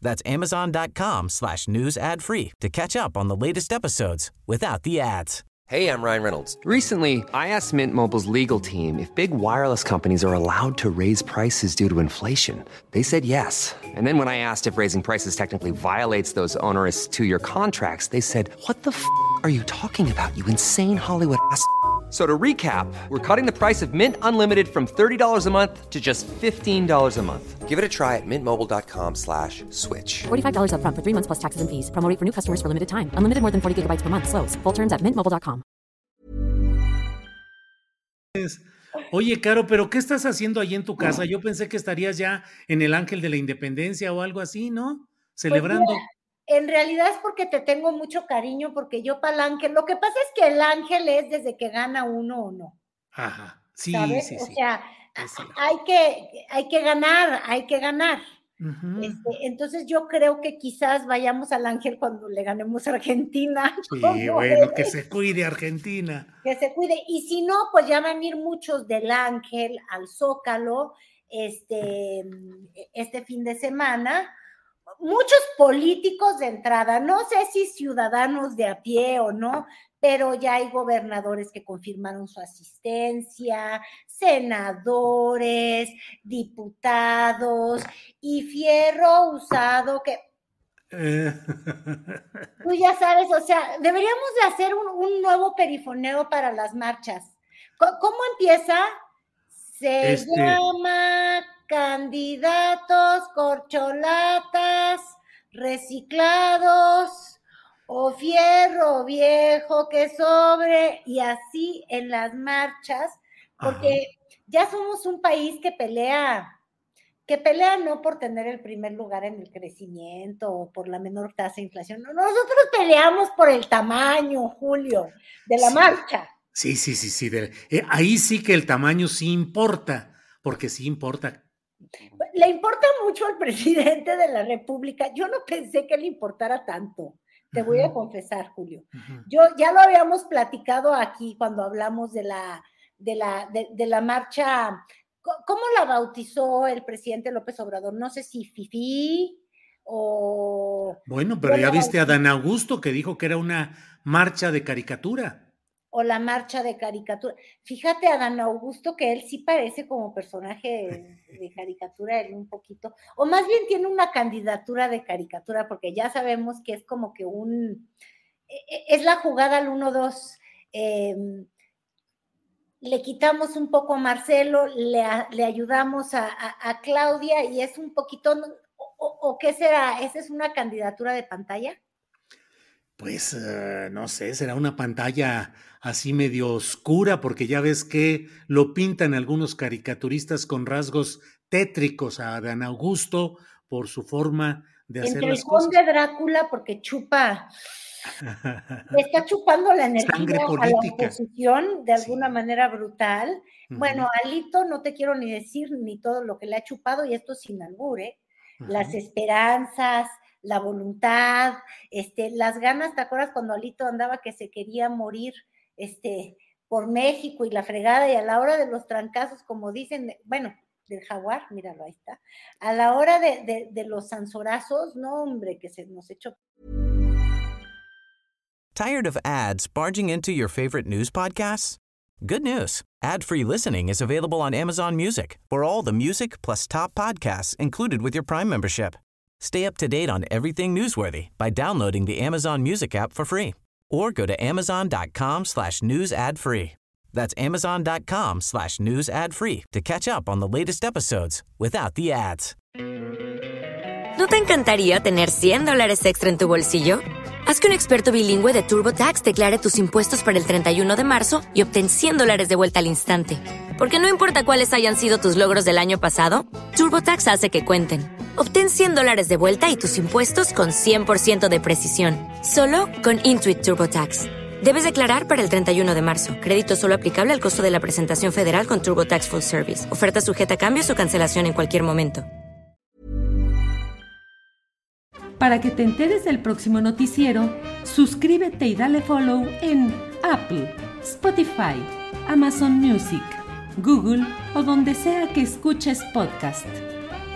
That's amazon.com slash news ad free to catch up on the latest episodes without the ads. Hey, I'm Ryan Reynolds. Recently, I asked Mint Mobile's legal team if big wireless companies are allowed to raise prices due to inflation. They said yes. And then when I asked if raising prices technically violates those onerous two-year contracts, they said, what the f*** are you talking about, you insane Hollywood ass?" So to recap, we're cutting the price of Mint Unlimited from $30 a month to just $15 a month. Give it a try at mintmobile.com slash switch. $45 upfront for three months plus taxes and fees. Promo rate for new customers for limited time. Unlimited more than 40 gigabytes per month. Slows. Full terms at mintmobile.com. Oye, Caro, ¿pero qué estás haciendo ahí en tu casa? Yo pensé que estarías ya en el Ángel de la Independencia o algo así, ¿no? Celebrando. Pues mira, en realidad es porque te tengo mucho cariño, porque yo para el ángel, lo que pasa es que el ángel es desde que gana uno o no. Ajá, sí, ¿sabes? sí, o sea, hay que, hay que ganar, hay que ganar. Este, entonces yo creo que quizás vayamos al ángel cuando le ganemos a Argentina. Sí, ¿cómo bueno, que se cuide Argentina. que se cuide. Y si no, pues ya van a ir muchos del Ángel al Zócalo este, este fin de semana. Muchos políticos de entrada, no sé si ciudadanos de a pie o no, pero ya hay gobernadores que confirmaron su asistencia, senadores, diputados y fierro usado que Eh, Tú ya sabes, o sea, deberíamos de hacer un, un nuevo perifoneo para las marchas. ¿Cómo empieza? Se Este- llama candidatos, corcholatas, reciclados o fierro viejo que sobre y así en las marchas, porque ya somos un país que pelea que pelea no por tener el primer lugar en el crecimiento o por la menor tasa de inflación. No, nosotros peleamos por el tamaño, Julio, de la Sí. marcha. sí, sí, sí, sí. de- eh, ahí sí que el tamaño sí importa, porque sí importa. Le importa mucho al presidente de la República. Yo no pensé que le importara tanto. Te voy a confesar, Julio. Yo ya lo habíamos platicado aquí cuando hablamos de la, de la, de, de la marcha. ¿Cómo la bautizó el presidente López Obrador? No sé si FIFI o Bueno, pero ya viste a Dan Augusto que dijo que era una marcha de caricatura. O la marcha de caricatura. Fíjate a Dan Augusto que él sí parece como personaje de caricatura, él un poquito, o más bien tiene una candidatura de caricatura, porque ya sabemos que es como que un, e- e- es la jugada al 1-2. em, le quitamos un poco a Marcelo, le, le ayudamos a, a- a Claudia y es un poquito, o, o- o qué será? ¿Esa es una candidatura de pantalla? Pues eh, no sé, será una pantalla así medio oscura, porque ya ves que lo pintan algunos caricaturistas con rasgos tétricos a Dan Augusto por su forma de hacer Entre el cosas. Drácula, porque chupa, le está chupando la energía a la oposición de Sí. alguna manera brutal. Bueno, Alito no te quiero ni decir ni todo lo que le ha chupado, y esto sin albur, ¿eh? Las esperanzas, la voluntad, este, las ganas, ¿te acuerdas cuando Alito andaba que se quería morir este, por México y la fregada, y a la hora de los trancazos, como dicen, bueno, del jaguar, míralo, ahí está, a la hora de, de- los zanzorazos, no, hombre, que se nos echó Tired of ads barging into your favorite news podcasts? Good news. Ad-free listening is available on Amazon Music. For all the music plus top podcasts included with your Prime membership. Stay up to date on everything newsworthy by downloading the Amazon Music app for free or go to amazon.com slash news ad free. That's amazon.com slash news ad free to catch up on the latest episodes without the ads. ¿No te encantaría tener 100 dólares extra en tu bolsillo? Haz que un experto bilingüe de TurboTax declare tus impuestos para el 31 de marzo y obtén 100 dólares de vuelta al instante. Porque no importa cuáles hayan sido tus logros del año pasado, TurboTax hace que cuenten. Obtén 100 dólares de vuelta y tus impuestos con 100% de precisión. Solo con Intuit TurboTax. Debes declarar para el 31 de marzo. Crédito solo aplicable al costo de la presentación federal con TurboTax Full Service. Oferta sujeta a cambios o cancelación en cualquier momento. Para que te enteres del próximo noticiero, suscríbete y dale follow en Apple, Spotify, Amazon Music, Google o donde sea que escuches podcast.